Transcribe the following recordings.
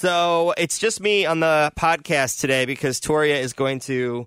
So it's just me on the podcast today because Toria is going to.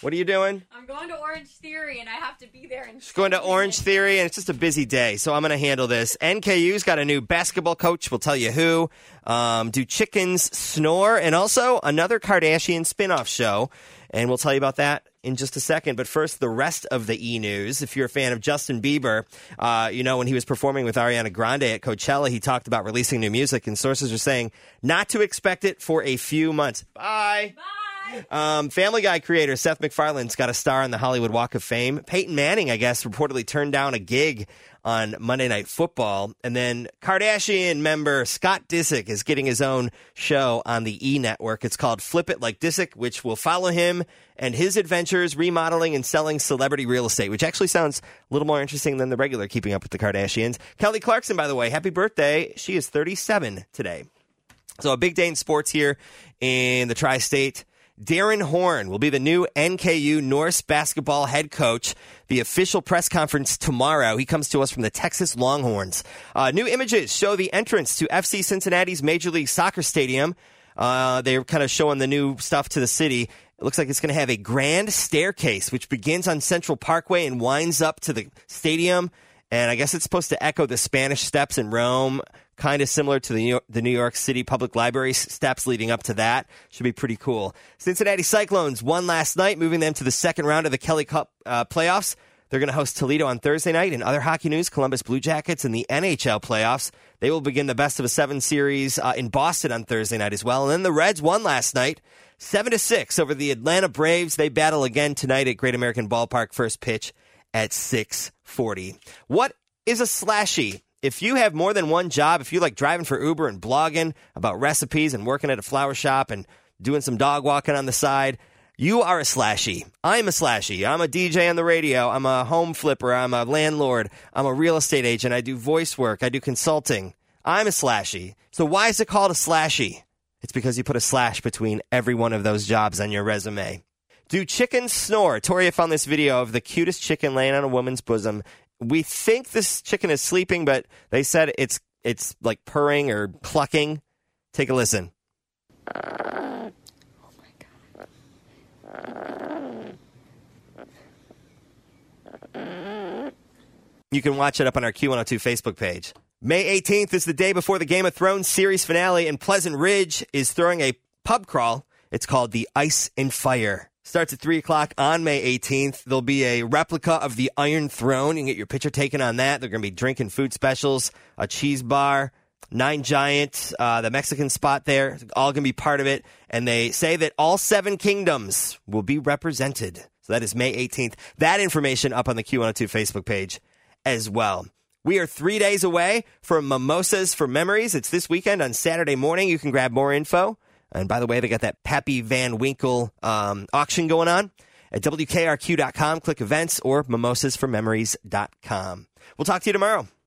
What are you doing? I'm going Orange Theory and I have to be there in She's going to Orange Theory, and it's just a busy day, so I'm going to handle this. NKU's got a new basketball coach. We'll tell you who. Um, do chickens snore? And also another Kardashian spin-off show, and we'll tell you about that in just a second. But first, the rest of the e news. If you're a fan of Justin Bieber, uh, you know when he was performing with Ariana Grande at Coachella, he talked about releasing new music, and sources are saying not to expect it for a few months. Bye. Bye. Um, Family Guy creator Seth MacFarlane's got a star on the Hollywood Walk of Fame. Peyton Manning, I guess, reportedly turned down a gig on Monday Night Football. And then Kardashian member Scott Disick is getting his own show on the E Network. It's called Flip It Like Disick, which will follow him and his adventures remodeling and selling celebrity real estate, which actually sounds a little more interesting than the regular Keeping Up with the Kardashians. Kelly Clarkson, by the way, happy birthday. She is 37 today. So a big day in sports here in the tri-state. Darrin Horn will be the new NKU Norse basketball head coach. The official press conference tomorrow. He comes to us from the Texas Longhorns. Uh, new images show the entrance to FC Cincinnati's Major League Soccer Stadium. Uh, they're kind of showing the new stuff to the city. It looks like it's going to have a grand staircase, which begins on Central Parkway and winds up to the stadium. And I guess it's supposed to echo the Spanish steps in Rome, kind of similar to the New, York, the New York City Public Library steps leading up to that. Should be pretty cool. Cincinnati Cyclones won last night, moving them to the second round of the Kelly Cup uh, playoffs. They're going to host Toledo on Thursday night. In other hockey news, Columbus Blue Jackets in the NHL playoffs. They will begin the best of a seven series uh, in Boston on Thursday night as well. And then the Reds won last night, seven to six over the Atlanta Braves. They battle again tonight at Great American Ballpark. First pitch at six forty. What is a slashie? If you have more than one job, if you like driving for Uber and blogging about recipes and working at a flower shop and doing some dog walking on the side, you are a slashie. I'm a slashie. I'm a DJ on the radio. I'm a home flipper. I'm a landlord. I'm a real estate agent. I do voice work. I do consulting. I'm a slashie. So why is it called a slashie? It's because you put a slash between every one of those jobs on your resume. Do chickens snore? Toria found this video of the cutest chicken laying on a woman's bosom. We think this chicken is sleeping, but they said it's it's like purring or clucking. Take a listen. Oh You can watch it up on our Q102 Facebook page. May 18th is the day before the Game of Thrones series finale, and Pleasant Ridge is throwing a pub crawl. It's called the Ice and Fire. Starts at 3 o'clock on May 18th. There'll be a replica of the Iron Throne. You can get your picture taken on that. They're going to be drinking food specials, a cheese bar, Nine Giant, uh, the Mexican spot there, all going to be part of it. And they say that all seven kingdoms will be represented. So that is May 18th. That information up on the Q102 Facebook page as well. We are three days away from Mimosas for Memories. It's this weekend on Saturday morning. You can grab more info. And by the way, they got that Pappy Van Winkle um, auction going on at WKRQ.com. Click events or mimosasformemories.com. We'll talk to you tomorrow.